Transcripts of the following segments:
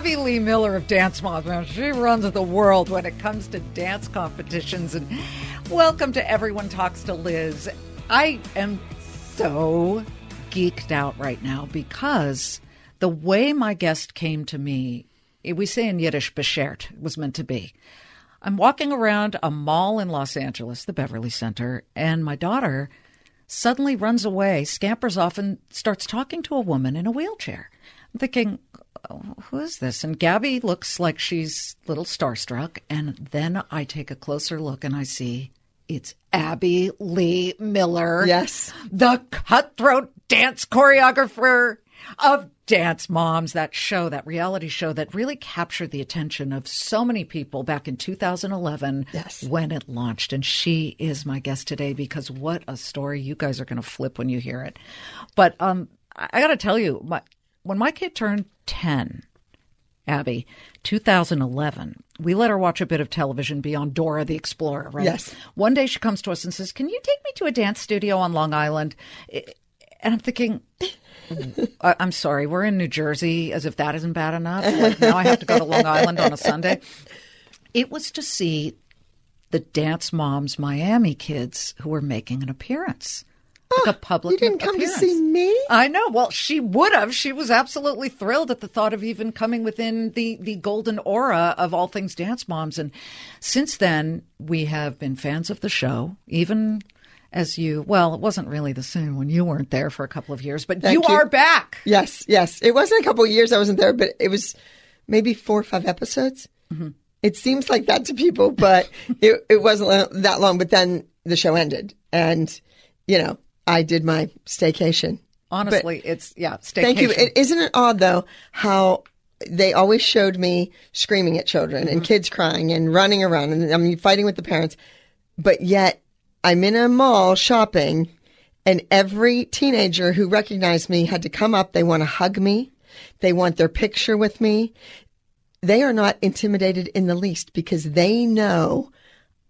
Abby Lee Miller of Dance Moms, she runs the world when it comes to dance competitions. And welcome to Everyone Talks to Liz. I am so geeked out right now because the way my guest came to me, eh, we say in Yiddish, beschert, was meant to be. I'm walking around a mall in Los Angeles, the Beverly Center, and my daughter suddenly runs away, scampers off, and starts talking to a woman in a wheelchair. I'm thinking, who is this? And Gabby looks like she's a little starstruck. And then I take a closer look and I see it's Abby Lee Miller. Yes. The cutthroat dance choreographer of Dance Moms, that show, that reality show that really captured the attention of so many people back in 2011 Yes. when it launched. And she is my guest today because what a story. You guys are going to flip when you hear it. But um, I, I got to tell you, my, when my kid turned 10, Abby, 2011, we let her watch a bit of television beyond Dora the Explorer, right? Yes. One day she comes to us and says, Can you take me to a dance studio on Long Island? And I'm thinking, I'm sorry, we're in New Jersey, as if that isn't bad enough. Like now I have to go to Long Island on a Sunday. It was to see the Dance Moms Miami kids who were making an appearance. Like a public you didn't come to see me? I know. Well, she would have. She was absolutely thrilled at the thought of even coming within the the golden aura of all things Dance Moms. And since then, we have been fans of the show, even as you. Well, it wasn't really the same when you weren't there for a couple of years, but you, you. are back. Yes, yes. It wasn't a couple of years I wasn't there, but it was maybe four or five episodes. Mm-hmm. It seems like that to people, but it, it wasn't that long. But then the show ended, and you know, I did my staycation. Honestly, it's yeah. Staycation. Thank you. It, isn't it odd though how they always showed me screaming at children and mm-hmm. kids crying and running around and I'm fighting with the parents, but yet I'm in a mall shopping and every teenager who recognized me had to come up. They want to hug me. They want their picture with me. They are not intimidated in the least because they know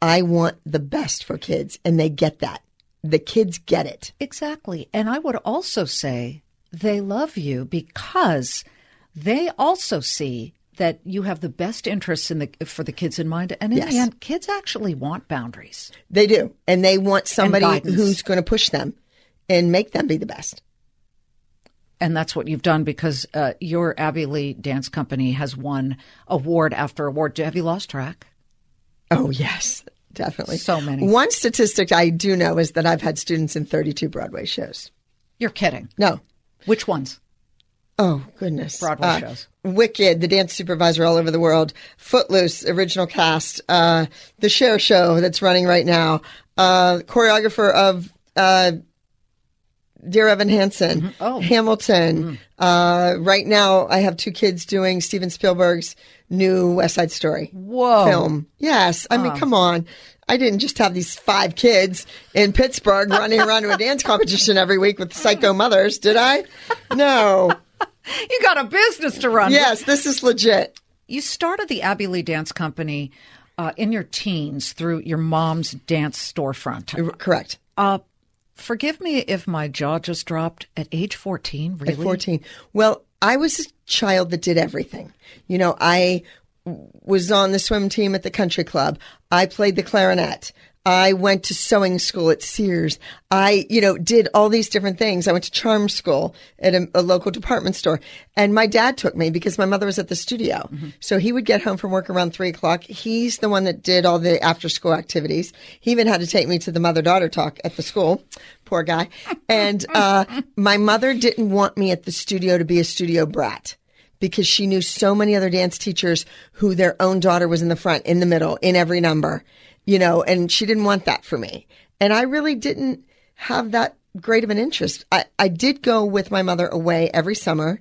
I want the best for kids and they get that. The kids get it. Exactly. And I would also say they love you because they also see that you have the best interests in the for the kids in mind. And in Yes. the end, kids actually want boundaries. They do. And they want somebody who's going to push them and make them be the best. And that's what you've done because uh, your Abby Lee Dance Company has won award after award. Have you lost track? Oh, yes, definitely. So many. One statistic I do know is that I've had students in 32 Broadway shows. You're kidding. No. Which ones? Oh, goodness. Broadway shows. Wicked, the dance supervisor all over the world, Footloose, original cast, uh, the Cher show that's running right now, uh, choreographer of, uh, Dear Evan Hansen, Oh. Hamilton. Uh, right now, I have two kids doing Steven Spielberg's new West Side Story Whoa. film. Yes, I mean, come on. I didn't just have these five kids in Pittsburgh running around to a dance competition every week with psycho mothers, did I? No. You got a business to run. Yes, this is legit. You started the Abby Lee Dance Company uh, in your teens through your mom's dance storefront. Correct. Uh, forgive me if my jaw just dropped at age 14. Really? At 14. Well, I was a child that did everything. You know, I was on the swim team at the country club. I played the clarinet. I went to sewing school at Sears. I, you know, did all these different things. I went to charm school at a, a local department store. And my dad took me because my mother was at the studio. So he would get home from work around three o'clock. He's the one that did all the after school activities. He even had to take me to the mother daughter talk at the school. Poor guy. And, uh, my mother didn't want me at the studio to be a studio brat because she knew so many other dance teachers who their own daughter was in the front, in the middle, in every number, you know, and she didn't want that for me. And I really didn't have that great of an interest. I, I did go with my mother away every summer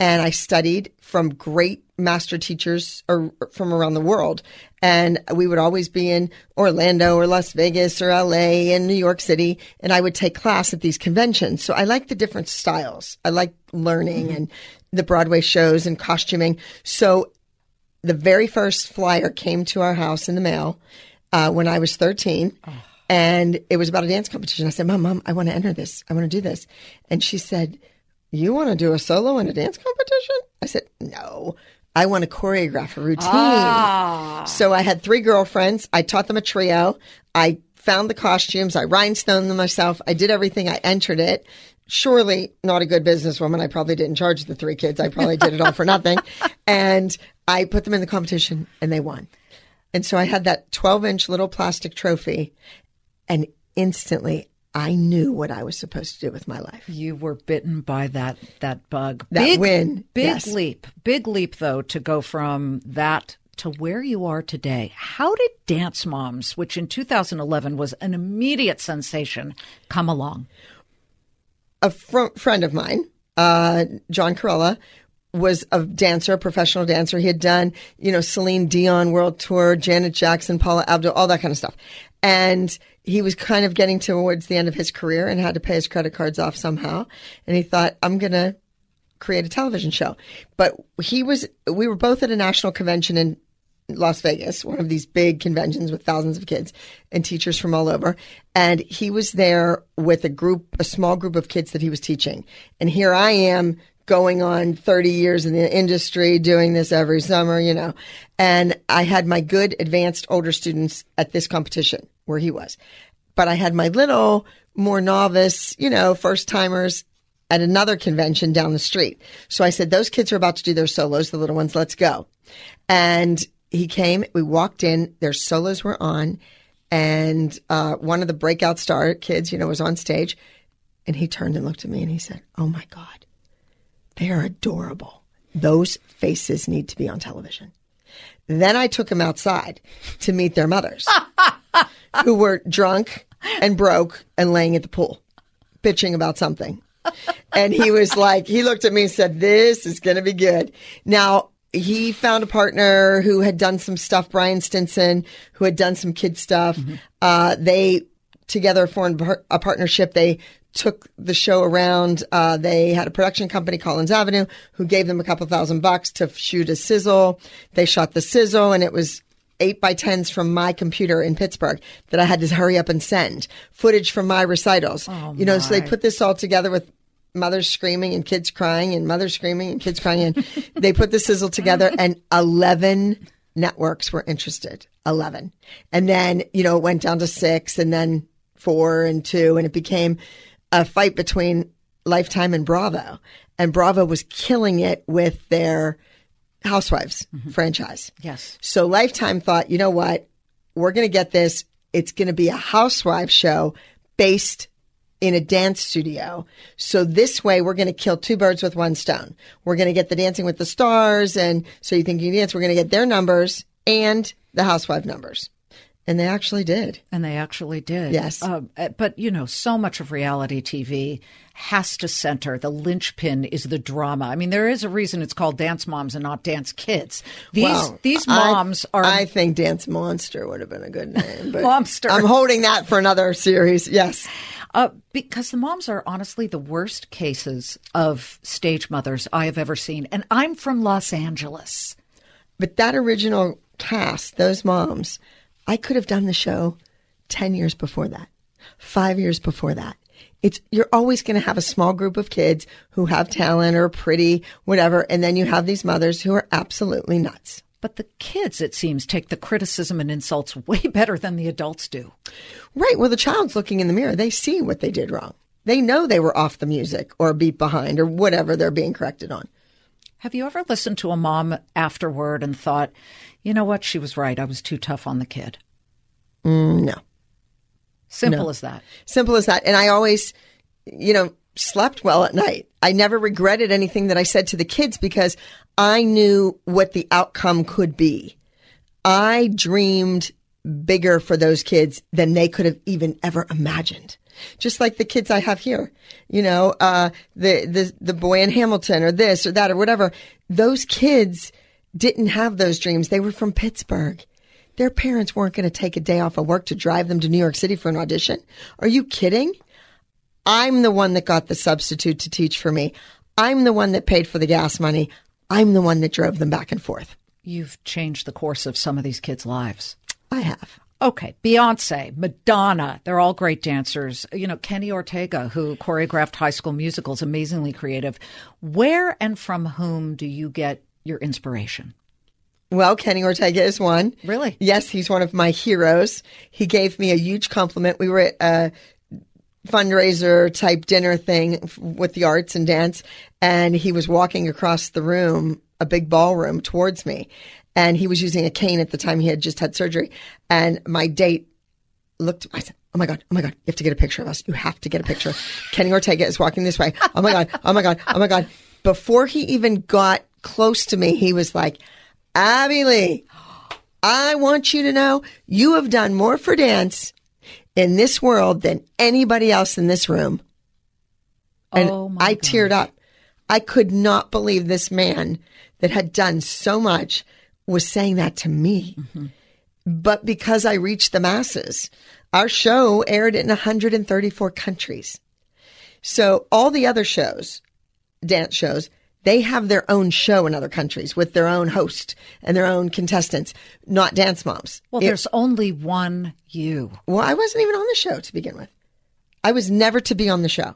and I studied from great master teachers or, from around the world. And we would always be in Orlando or Las Vegas or LA and New York City. And I would take class at these conventions. So I like the different styles. I like learning mm-hmm. and the Broadway shows and costuming. So the very first flyer came to our house in the mail uh, when I was 13. And it was about a dance competition. I said, Mom, Mom, I want to enter this. I want to do this. And she said, You want to do a solo in a dance competition? I said, No. I want to choreograph a routine. So I had three girlfriends. I taught them a trio. I found the costumes. I rhinestoned them myself. I did everything. I entered it. Surely not a good businesswoman. I probably didn't charge the three kids. I probably did it all for nothing. And I put them in the competition and they won. And so I had that 12 inch little plastic trophy and instantly I knew what I was supposed to do with my life. You were bitten by that that bug. That big win, Big yes. leap. Big leap though to go from that to where you are today. How did Dance Moms, which in 2011 was an immediate sensation, come along? a fr- friend of mine, uh, John Corella, was a dancer, a professional dancer. He had done, you know, Celine Dion World Tour, Janet Jackson, Paula Abdul, all that kind of stuff. And he was kind of getting towards the end of his career and had to pay his credit cards off somehow. And he thought, I'm going to create a television show. But he was, we were both at a national convention in Las Vegas, one of these big conventions with thousands of kids and teachers from all over. And he was there with a group, a small group of kids that he was teaching. And here I am going on 30 years in the industry, doing this every summer, you know. And I had my good advanced older students at this competition where he was. But I had my little, more novice, you know, first timers at another convention down the street. So I said, those kids are about to do their solos, the little ones, let's go. And he came, we walked in, their solos were on, and uh, one of the breakout star kids, you know, was on stage. And he turned and looked at me and he said, Oh my God, they are adorable. Those faces need to be on television. Then I took him outside to meet their mothers, who were drunk and broke and laying at the pool, bitching about something. And he was like, he looked at me and said, This is going to be good. Now, he found a partner who had done some stuff, Bryan Stinson, who had done some kid stuff. Uh, they together formed a partnership. They took the show around. Uh, they had a production company, Collins Avenue, who gave them a couple thousand bucks to shoot a sizzle. They shot the sizzle and it was eight by tens from my computer in Pittsburgh that I had to hurry up and send footage from my recitals. you know, so they put this all together with mothers screaming and kids crying and mothers screaming and kids crying. And they put the sizzle together and 11 networks were interested. 11. And then, you know, it went down to six and then four and two and it became a fight between Lifetime and Bravo. And Bravo was killing it with their Housewives mm-hmm. franchise. Yes. So Lifetime thought, you know what? We're going to get this. It's going to be a housewife show based in a dance studio. So this way we're going to kill two birds with one stone. We're going to get the dancing with the stars. And so you think you dance, we're going to get their numbers and the housewife numbers. And they actually did. And they actually did. Yes. Uh, but, you know, so much of reality TV has to center the linchpin is the drama. I mean, there is a reason it's called Dance Moms and not Dance Kids. These Well, these I- moms are I think Dance Monster would have been a good name. But Monster. I'm holding that for another series. Yes. Uh, because the moms are honestly the worst cases of stage mothers I have ever seen. And I'm from Los Angeles. But that original cast, those moms, I could have done the show 10 years before that, five years before that. It's, you're always going to have a small group of kids who have talent or pretty, whatever. And then you have these mothers who are absolutely nuts. But the kids, it seems, take the criticism and insults way better than the adults do. Right. Well, the child's looking in the mirror. They see what they did wrong. They know they were off the music or a beat behind or whatever they're being corrected on. Have you ever listened to a mom afterward and thought, you know what, she was right. I was too tough on the kid? No. Simple as that. Simple as that. And I always, you know, slept well at night. I never regretted anything that I said to the kids because I knew what the outcome could be. I dreamed bigger for those kids than they could have even ever imagined. just like the kids I have here. You know, uh, the the the boy in Hamilton or this or that or whatever. Those kids didn't have those dreams. They were from Pittsburgh. Their parents weren't going to take a day off of work to drive them to New York City for an audition. Are you kidding? I'm the one that got the substitute to teach for me. I'm the one that paid for the gas money. I'm the one that drove them back and forth. You've changed the course of some of these kids' lives. I have. Okay, Beyonce, Madonna, they're all great dancers. You know, Kenny Ortega, who choreographed High School Musicals, amazingly creative. Where and from whom do you get your inspiration? Well, Kenny Ortega is one. Really? Yes, he's one of my heroes. He gave me a huge compliment. We were at a fundraiser type dinner thing with the arts and dance, and he was walking across the room, a big ballroom, towards me. And he was using a cane at the time. He had just had surgery. And my date looked, I said, Oh my God, oh my God, you have to get a picture of us. You have to get a picture. Kenny Ortega is walking this way. Oh my God, oh my God, oh my God. Before he even got close to me, he was like, Abby Lee, I want you to know you have done more for dance in this world than anybody else in this room. And oh I teared up. I could not believe this man that had done so much was saying that to me. Mm-hmm. But because I reached the masses, our show aired in 134 countries. So all the other shows, dance shows, they have their own show in other countries with their own host and their own contestants, not dance moms. Well, It- there's only one you. well, I wasn't even on the show to begin with. I was never to be on the show.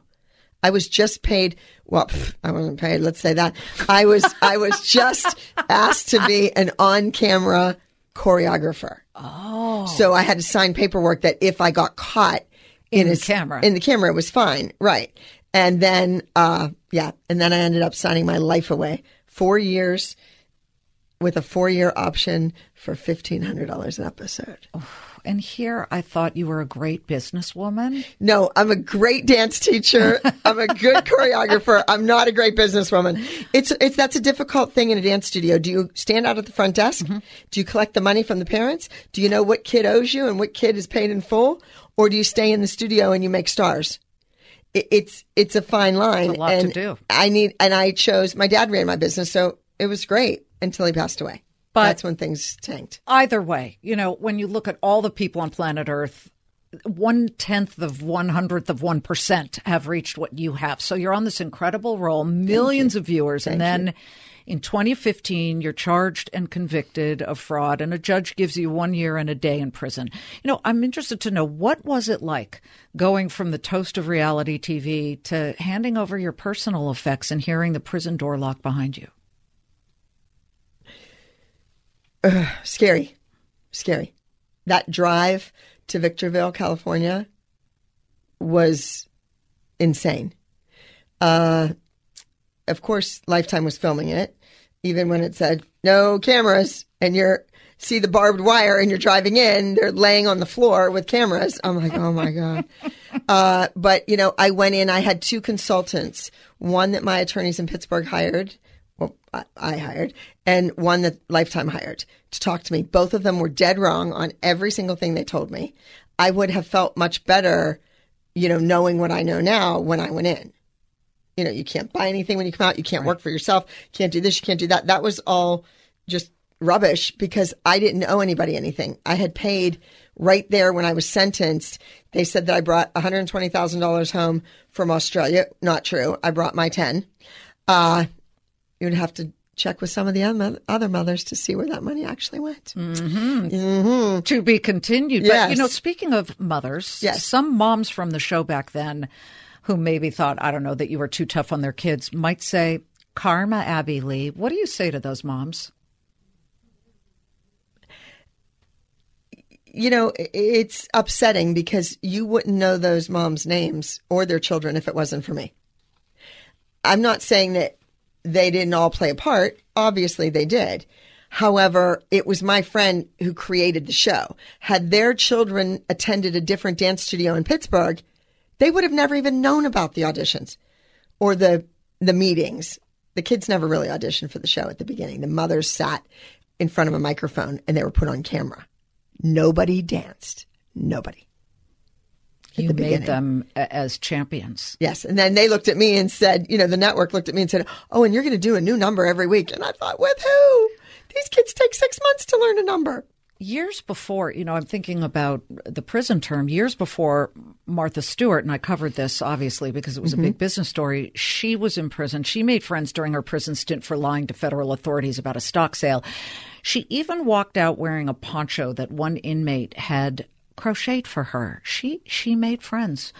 I was just paid. Well, pff, I wasn't paid. Let's say that I was. I was just asked to be an on-camera choreographer. Oh, so I had to sign paperwork that if I got caught in, In his- camera. in the camera, it was fine, right? And then, uh, yeah, and then I ended up signing my life away. Four years with a four-year option for fifteen hundred dollars an episode. And here I thought you were a great businesswoman. No, I'm a great dance teacher. I'm a good choreographer. I'm not a great businesswoman. It's it's that's a difficult thing in a dance studio. Do you stand out at the front desk? Do you collect the money from the parents? Do you know what kid owes you and what kid is paid in full? Or do you stay in the studio and you make stars? It, it's it's a fine line. A lot to and do. I need and I chose my dad ran my business, so it was great until he passed away. But- that's when things tanked. Either way, you know, when you look at all the people on planet Earth, one tenth of one hundredth of one percent have reached what you have. So you're on this incredible roll, millions of viewers, and then in 2015 you're charged and convicted of fraud, and a judge gives you one year and a day in prison. You know, I'm interested to know what was it like going from the toast of reality TV to handing over your personal effects and hearing the prison door lock behind you. scary, scary. That drive to Victorville, California was insane. Uh, of course, Lifetime was filming it, even when it said no cameras and you're see the barbed wire and you're driving in, they're laying on the floor with cameras. I'm like, oh my God. Uh, but you know, I went in, I had two consultants, one that my attorneys in Pittsburgh hired well, I, I hired, and one that Lifetime hired to talk to me. Both of them were dead wrong on every single thing they told me. I would have felt much better, you know, knowing what I know now when I went in. You know, you can't buy anything when you come out. You can't work for yourself. You can't do this. You can't do that. That was all just rubbish because I didn't owe anybody anything. I had paid right there when I was sentenced. They said that I brought $120,000 home from Australia. Not true. I brought my 10. Uh, you would have to check with some of the other other mothers to see where that money actually went. to be continued. But you know, speaking of mothers, Yes. some moms from the show back then who maybe thought, I don't know, that you were too tough on their kids might say, Karma Abby Lee. What do you say to those moms? You know, it's upsetting because you wouldn't know those moms' names or their children if it wasn't for me. I'm not saying that they didn't all play a part. Obviously, they did. However, it was my friend who created the show. Had their children attended a different dance studio in Pittsburgh, they would have never even known about the auditions or the the meetings. The kids never really auditioned for the show at the beginning. The mothers sat in front of a microphone and they were put on camera. Nobody danced. Nobody. You the made beginning. them as champions. Yes. And then they looked at me and said, you know, the network looked at me and said, Oh, and you're going to do a new number every week. And I thought, with who? These kids take six months to learn a number. Years before, you know, I'm thinking about the prison term. Years before Martha Stewart, and I covered this obviously because it was a big business story. She was in prison. She made friends during her prison stint for lying to federal authorities about a stock sale. She even walked out wearing a poncho that one inmate had crocheted for her. She she made friends.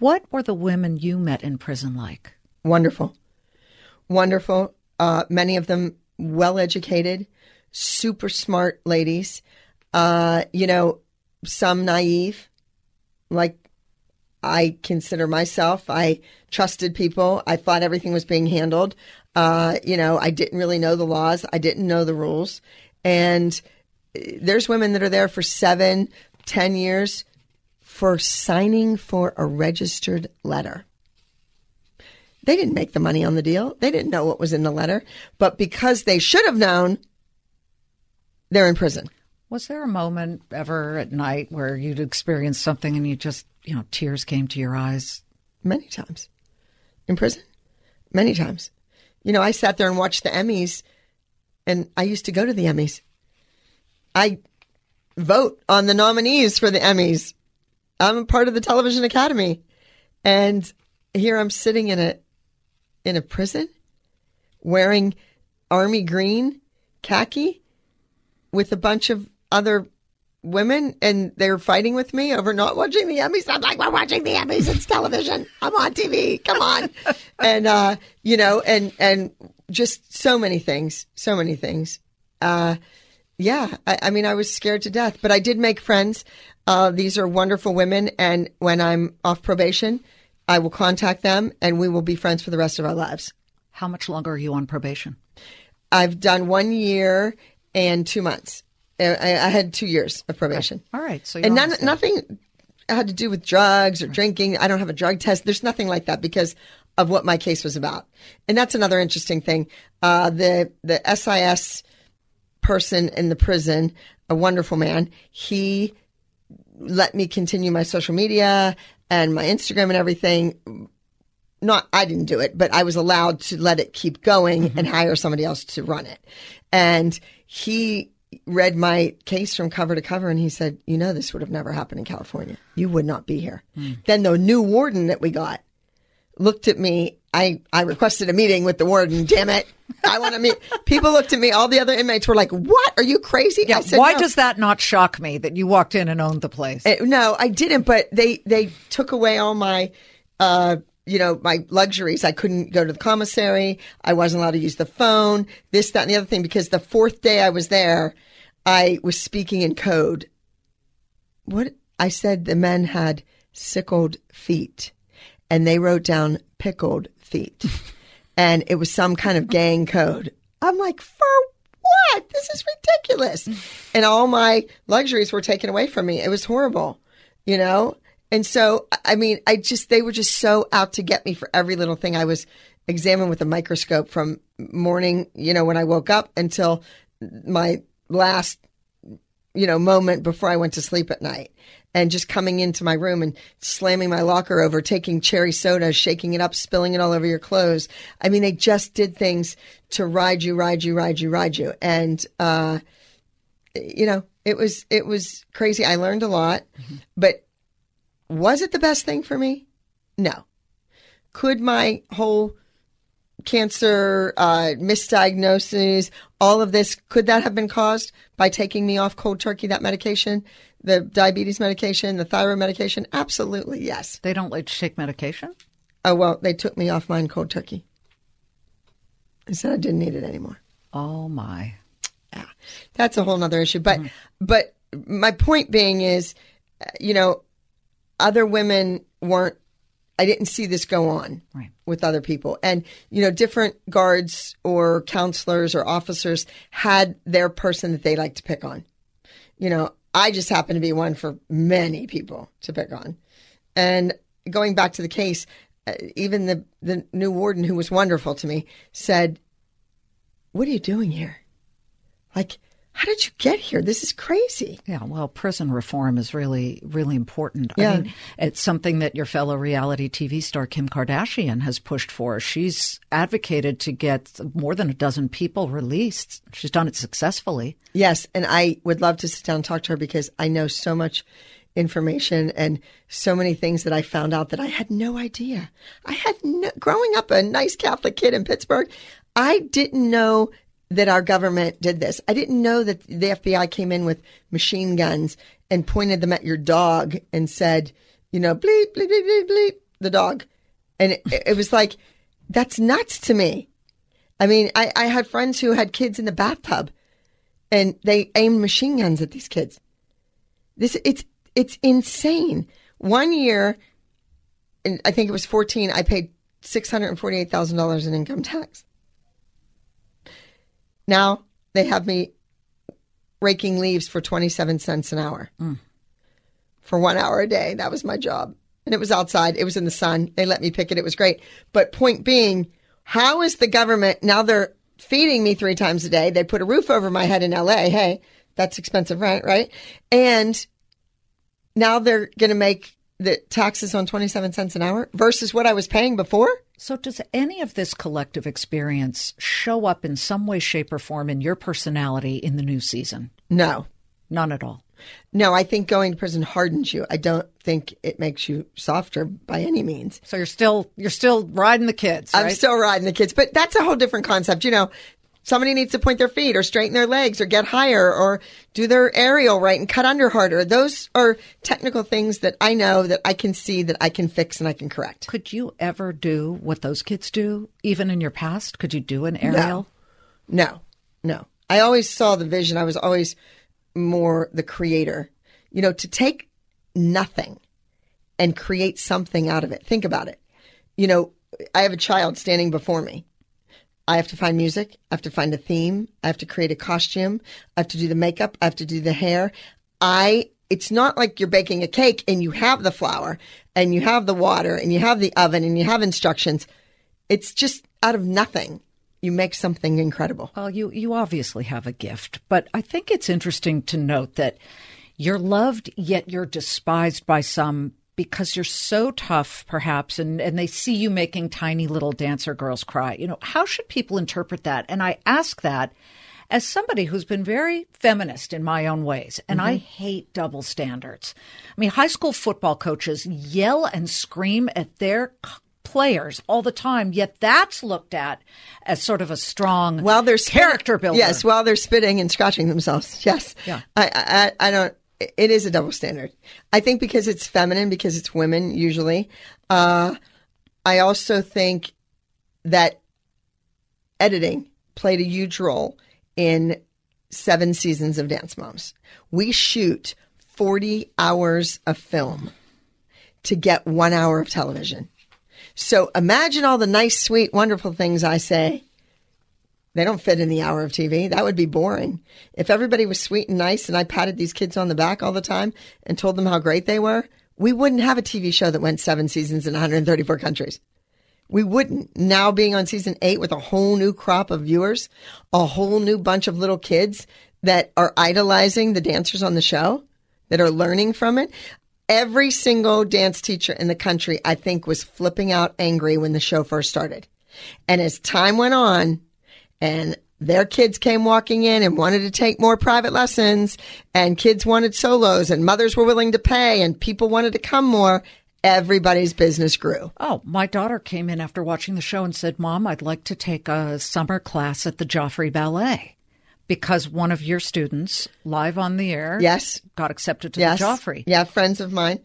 What were the women you met in prison like? Wonderful. Wonderful. Uh, many of them well educated, super smart ladies. Uh, you know, some naive, like I consider myself. I trusted people. I thought everything was being handled. Uh, you know, I didn't really know the laws. I didn't know the rules. And uh, there's women that are there for seven, ten years for signing for a registered letter. They didn't make the money on the deal. They didn't know what was in the letter. But because they should have known, they're in prison. Was there a moment ever at night where you'd experienced something and you just, you know, tears came to your eyes? Many times. In prison? Many times. You know, I sat there and watched the Emmys, and I used to go to the Emmys. I vote on the nominees for the Emmys. I'm a part of the Television Academy. And here I'm sitting in a in a prison wearing army green khaki with a bunch of other women and they're fighting with me over not watching the Emmys. I'm like, we're watching the Emmys. It's television. I'm on TV. Come on. and, uh, you know, and, and just so many things, so many things. Uh, yeah, I, I mean, I was scared to death, but I did make friends. Uh, these are wonderful women. And when I'm off probation, I will contact them and we will be friends for the rest of our lives. How much longer are you on probation? I've done one year and two months. I, I had two years of probation. All right. So and none, nothing had to do with drugs or drinking. I don't have a drug test. There's nothing like that because of what my case was about. And that's another interesting thing. Uh, the the SIS person in the prison, a wonderful man, he let me continue my social media and my Instagram and everything. Not, I didn't do it, but I was allowed to let it keep going and hire somebody else to run it. And he read my case from cover to cover and he said, You know, this would have never happened in California. You would not be here. Then the new warden that we got looked at me. I, I requested a meeting with the warden. Damn it. I want to meet. People looked at me. All the other inmates were like, What? Are you crazy? Yeah, I said, why "No." does that not shock me that you walked in and owned the place? Uh, no, I didn't. But they they took away all my, uh, you know, my luxuries. I couldn't go to the commissary. I wasn't allowed to use the phone. This, that, and the other thing. Because the fourth day I was there, I was speaking in code. What I said, the men had sickled feet, and they wrote down pickled feet, and it was some kind of gang code. I'm like, for what? This is ridiculous. And all my luxuries were taken away from me. It was horrible, you know? And so, I mean, I just, they were just so out to get me for every little thing. I was examined with a microscope from morning, you know, when I woke up until my last, you know, moment before I went to sleep at night. And just coming into my room and slamming my locker over, taking cherry soda, shaking it up, spilling it all over your clothes. I mean, they just did things to ride you, ride you, ride you, ride you. And, uh, you know, it was, it was crazy. I learned a lot, but was it the best thing for me? No. Could my whole cancer, uh, misdiagnosis, all of this, could that have been caused by taking me off cold turkey, that medication, the diabetes medication, the thyroid medication? Absolutely, yes. they don't let you take medication? Oh, well, they took me off mine cold turkey. I said I didn't need it anymore. Oh, my. Yeah, that's a whole other issue. But, but my point being is, you know, other women weren't, I didn't see this go on Right. with other people. And, you know, different guards or counselors or officers had their person that they liked to pick on. You know, I just happened to be one for many people to pick on. And going back to the case, uh, even the, the new warden, who was wonderful to me, said, What are you doing here? Like, how did you get here? This is crazy. Yeah, well, prison reform is really, really important. Yeah. I mean, it's something that your fellow reality TV star Kim Kardashian has pushed for. She's advocated to get more than a dozen people released. She's done it successfully. Yes, and I would love to sit down and talk to her because I know so much information and so many things that I found out that I had no idea. I had no, growing up a nice Catholic kid in Pittsburgh, I didn't know that our government did this. I didn't know that the FBI came in with machine guns and pointed them at your dog and said, you know, bleep, bleep, bleep, bleep, bleep, the dog. And it, it was like, that's nuts to me. I mean, I, I had friends who had kids in the bathtub and they aimed machine guns at these kids. This it's it's insane. One year, and I think it was fourteen. I paid six hundred and forty eight thousand dollars in income tax. Now they have me raking leaves for twenty seven cents an hour mm. for one hour a day. That was my job, and it was outside. It was in the sun. They let me pick it. It was great. But point being, how is the government now? They're feeding me three times a day. They put a roof over my head in LA. Hey, that's expensive rent, right? And now they're going to make the taxes on 27 cents an hour versus what I was paying before. So, does any of this collective experience show up in some way, shape, or form in your personality in the new season? No, None at all. no, I think going to prison hardens you. I don't think it makes you softer by any means. So you're still you're still riding the kids. I'm still riding the kids, but that's a whole different concept. You know, somebody needs to point their feet or straighten their legs or get higher or do their aerial right and cut under harder. Those are technical things that I know that I can see that I can fix and I can correct. Could you ever do what those kids do, even in your past? Could you do an aerial? No, no. I always saw the vision. I was always more the creator. You know, to take nothing and create something out of it. Think about it. You know, I have a child standing before me. I have to find music. I have to find a theme. I have to create a costume. I have to do the makeup. I have to do the hair. I, it's not like you're baking a cake and you have the flour and you have the water and you have the oven and you have instructions. It's just out of nothing. You make something incredible. Well, you you obviously have a gift, but I think it's interesting to note that you're loved yet you're despised by some because you're so tough perhaps and and they see you making tiny little dancer girls cry. You know, how should people interpret that? And I ask that as somebody who's been very feminist in my own ways, and I mm-hmm. hate double standards. I mean, high school football coaches yell and scream at their c- players all the time, yet that's looked at as sort of a strong while they're spit- character builder. Yes, while they're spitting and scratching themselves. Yes. Yeah. I, I, I don't. It is a double standard. I think because it's feminine, because it's women usually. Uh, I also think that editing played a huge role in seven seasons of Dance Moms. We shoot 40 hours of film to get one hour of television. So imagine all the nice, sweet, wonderful things I say. They don't fit in the hour of TV. That would be boring. If everybody was sweet and nice and I patted these kids on the back all the time and told them how great they were, we wouldn't have a TV show that went seven seasons in 134 countries. We wouldn't. Now being on season eight with a whole new crop of viewers, a whole new bunch of little kids that are idolizing the dancers on the show, that are learning from it. Every single dance teacher in the country, I think, was flipping out angry when the show first started. And as time went on and their kids came walking in and wanted to take more private lessons and kids wanted solos and mothers were willing to pay and people wanted to come more, everybody's business grew. Oh, my daughter came in after watching the show and said, Mom, I'd like to take a summer class at the Joffrey Ballet because one of your students, live on the air, Yes. got accepted to Yes. the Joffrey. Yeah, friends of mine.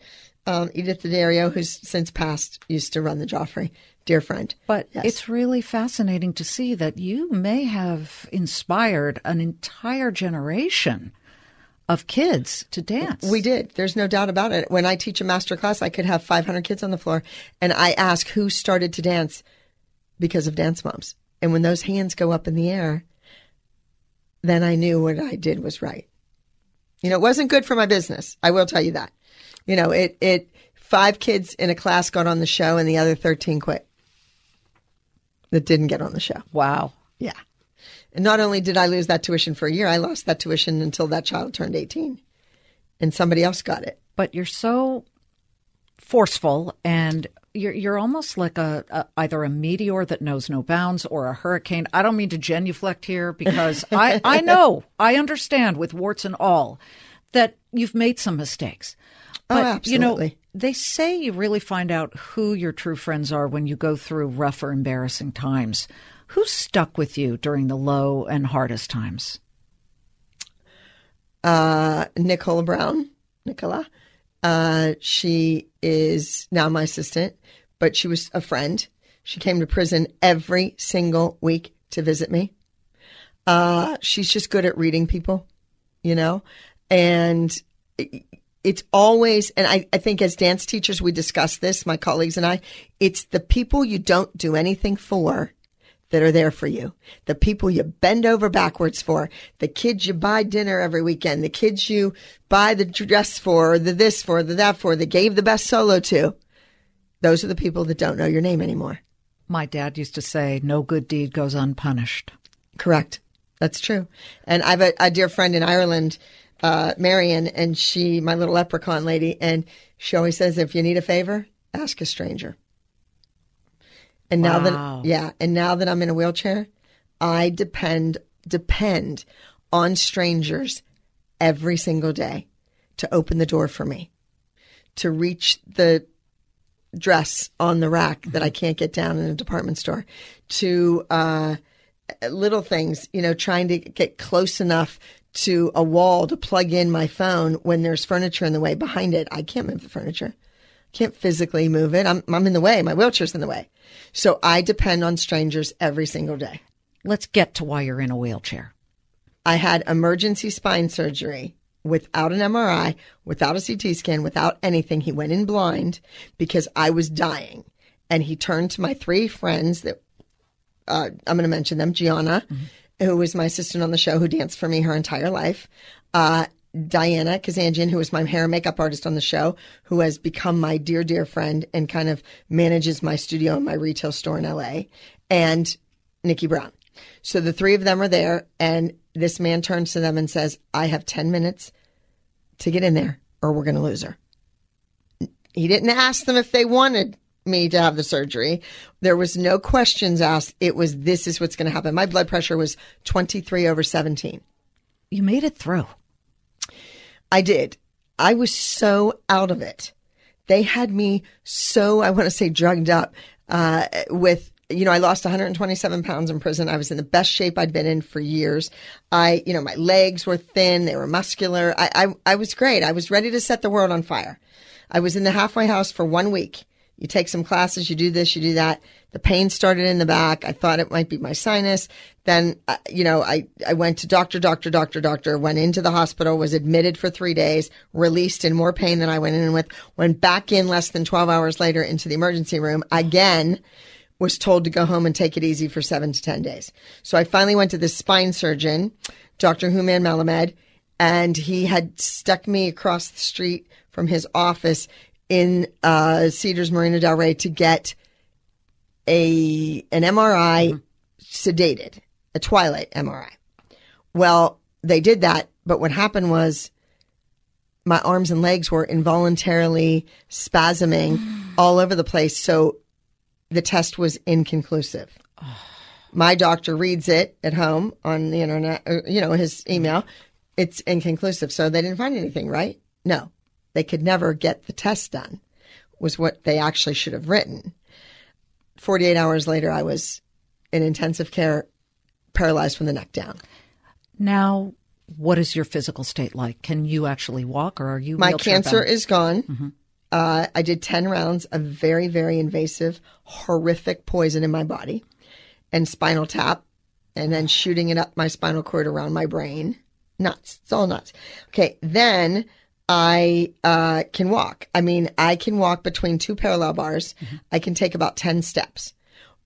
Um, Edith D'Addario, who's since passed, used to run the Joffrey. Dear friend. But Yes. it's really fascinating to see that you may have inspired an entire generation of kids to dance. We did. There's no doubt about it. When I teach a master class, I could have 500 kids on the floor, and I ask who started to dance because of Dance Moms. And when those hands go up in the air, then I knew what I did was right. You know, it wasn't good for my business. I will tell you that. You know, it it five kids in a class got on the show, and the other 13 quit. That didn't get on the show. Wow. Yeah. And not only did I lose that tuition for a year, I lost that tuition until that child turned 18 and somebody else got it. But you're so forceful and you're you're almost like a, a, either a meteor that knows no bounds or a hurricane. I don't mean to genuflect here because I I know I understand with warts and all that you've made some mistakes. Oh, But you know absolutely. they say you really find out who your true friends are when you go through rough or embarrassing times. Who stuck with you during the low and hardest times? uh, Nicola Brown, Nicola. Uh, she is now my assistant, but she was a friend. She came to prison every single week to visit me. Uh, she's just good at reading people, you know, and it's always, and I, I think as dance teachers, we discuss this, my colleagues and I, it's the people you don't do anything for that are there for you. The people you bend over backwards for, the kids you buy dinner every weekend, the kids you buy the dress for, or the this for, the that for, that gave the best solo to. Those are the people that don't know your name anymore. My dad used to say, "No good deed goes unpunished." Correct. That's true. And I have a, a dear friend in Ireland, uh, Marion, and she, my little leprechaun lady, and she always says, if you need a favor, ask a stranger. And now Wow. that, yeah, and now that I'm in a wheelchair, I depend, depend on strangers every single day to open the door for me, to reach the dress on the rack that I can't get down in a department store, to, uh, Uh, little things, you know, trying to get close enough to a wall to plug in my phone when there's furniture in the way behind it. I can't move the furniture. Can't physically move it. I'm, I'm in the way. My wheelchair's in the way. So I depend on strangers every single day. Let's get to why you're in a wheelchair. I had emergency spine surgery without an MRI, without a CT scan, without anything. He went in blind because I was dying. And he turned to my three friends that uh, I'm going to mention them Gianna, who was my assistant on the show, who danced for me her entire life. Uh, Diana Kazanjian, who was my hair and makeup artist on the show, who has become my dear, dear friend and kind of manages my studio and my retail store in LA, and Nikki Brown. So the three of them are there, and this man turns to them and says, I have 10 minutes to get in there, or we're going to lose her. He didn't ask them if they wanted me to have the surgery. There was no questions asked. It was, this is what's going to happen. My blood pressure was 23 over 17. You made it through. I did. I was so out of it. They had me so, I want to say, drugged up uh, with, you know, I lost 127 pounds in prison. I was in the best shape I'd been in for years. I, you know, my legs were thin, they were muscular. I, I, I was great. I was ready to set the world on fire. I was in the halfway house for one week. You take some classes, you do this, you do that. The pain started in the back. I thought it might be my sinus. Then, uh, you know, I, I went to doctor, doctor, doctor, doctor, went into the hospital, was admitted for three days, released in more pain than I went in with, went back in less than 12 hours later into the emergency room again, was told to go home and take it easy for seven to 10 days. So I finally went to this spine surgeon, Dr. Hooman Melamed, and he had stuck me across the street from his office in uh, Cedars Marina Del Rey to get a an MRI sedated, a twilight MRI. Well, they did that, but what happened was my arms and legs were involuntarily spasming all over the place. So the test was inconclusive. My doctor reads it at home on the internet, or, you know, his email. It's inconclusive. So they didn't find anything, right? No. They could never get the test done, was what they actually should have written. 48 hours later, I was in intensive care, paralyzed from the neck down. Now, what is your physical state like? Can you actually walk, or are you My cancer bound? is gone. Uh, I did 10 rounds of very, very invasive, horrific poison in my body and spinal tap and then shooting it up my spinal cord around my brain. Nuts. It's all nuts. Okay. Then I uh, can walk. I mean, I can walk between two parallel bars. I can take about 10 steps.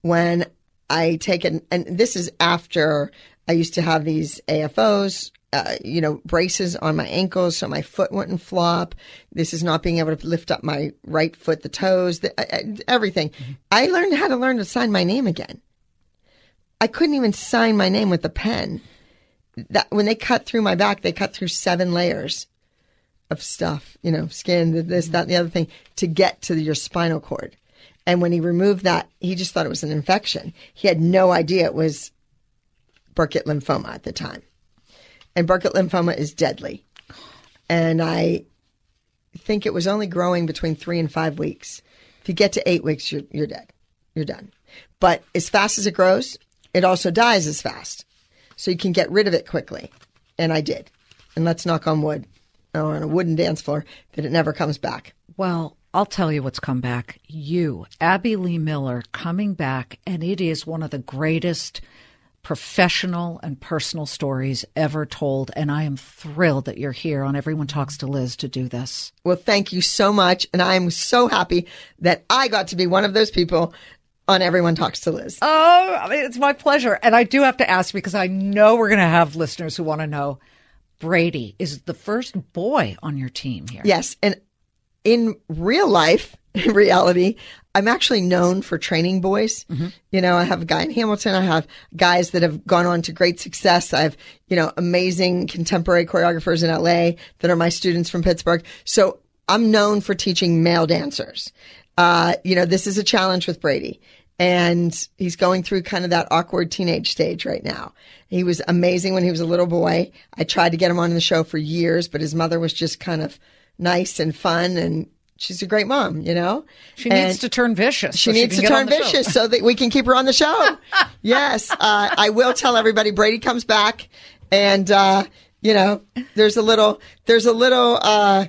When I take an, and this is after I used to have these AFOs, uh, you know, braces on my ankles so my foot wouldn't flop. This is not being able to lift up my right foot, the toes, the, uh, uh, everything. I learned how to learn to sign my name again. I couldn't even sign my name with a pen. That when they cut through my back, they cut through seven layers of stuff, you know, skin, this, that, and the other thing to get to your spinal cord. And when he removed that, he just thought it was an infection. He had no idea it was Burkitt lymphoma at the time. And Burkitt lymphoma is deadly. And I think it was only growing between three and five weeks. If you get to eight weeks, you're, you're dead. You're done. But as fast as it grows, it also dies as fast. So you can get rid of it quickly. And I did. And let's knock on wood on a wooden dance floor that it never comes back. Well, I'll tell you what's come back. You, Abby Lee Miller, coming back, and it is one of the greatest professional and personal stories ever told. And I am thrilled that you're here on Everyone Talks to Liz to do this. Well, thank you so much. And I'm so happy that I got to be one of those people on Everyone Talks to Liz. Oh, it's my pleasure. And I do have to ask because I know we're going to have listeners who want to know Brady is the first boy on your team here. Yes. And in real life, in reality, I'm actually known for training boys. Mm-hmm. You know, I have a guy in Hamilton. I have guys that have gone on to great success. I have, you know, amazing contemporary choreographers in LA that are my students from Pittsburgh. So I'm known for teaching male dancers. Uh, you know, this is a challenge with Brady and he's going through kind of that awkward teenage stage right now. He was amazing when he was a little boy. I tried to get him on the show for years, but his mother was just kind of nice and fun and she's a great mom, you know? She and needs to turn vicious. She so needs she to turn vicious so that we can keep her on the show. yes. Uh, I will tell everybody Brady comes back and, uh, you know, there's a little, there's a little, uh,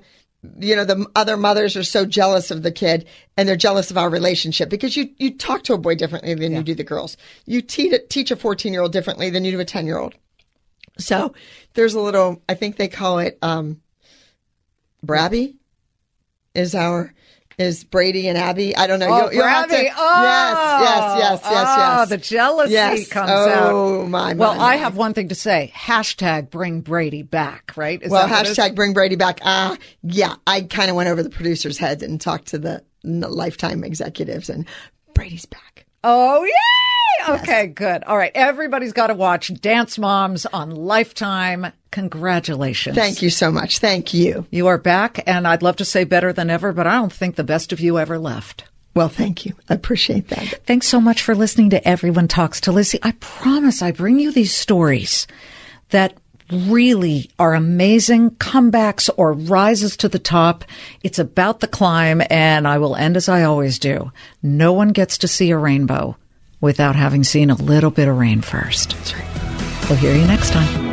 you know, the other mothers are so jealous of the kid and they're jealous of our relationship because you, you talk to a boy differently than yeah. you do the girls. You te- teach a 14 year old differently than you do a 10 year old. So there's a little, I think they call it, um, Brabby is our, is Brady and Abby. I don't know. Oh, you'll, you'll to, oh, yes, yes, yes, yes, oh, yes. The jealousy yes. comes oh, out. Oh my! Well, my, I have one thing to say. Hashtag Bring Brady Back. Right? Is well, hashtag Bring Brady Back. Ah, uh, yeah. I kind of went over the producer's head and talked to the Lifetime executives, and Brady's back. Oh yay! Okay, yes. good. All right, everybody's got to watch Dance Moms on Lifetime. Congratulations. Thank you so much. Thank you. You are back, and I'd love to say better than ever, but I don't think the best of you ever left. Well, thank you. I appreciate that. Thanks so much for listening to Everyone Talks to Lizzie. I promise I bring you these stories that really are amazing comebacks or rises to the top. It's about the climb, and I will end as I always do. No one gets to see a rainbow without having seen a little bit of rain first. Right. We'll hear you next time.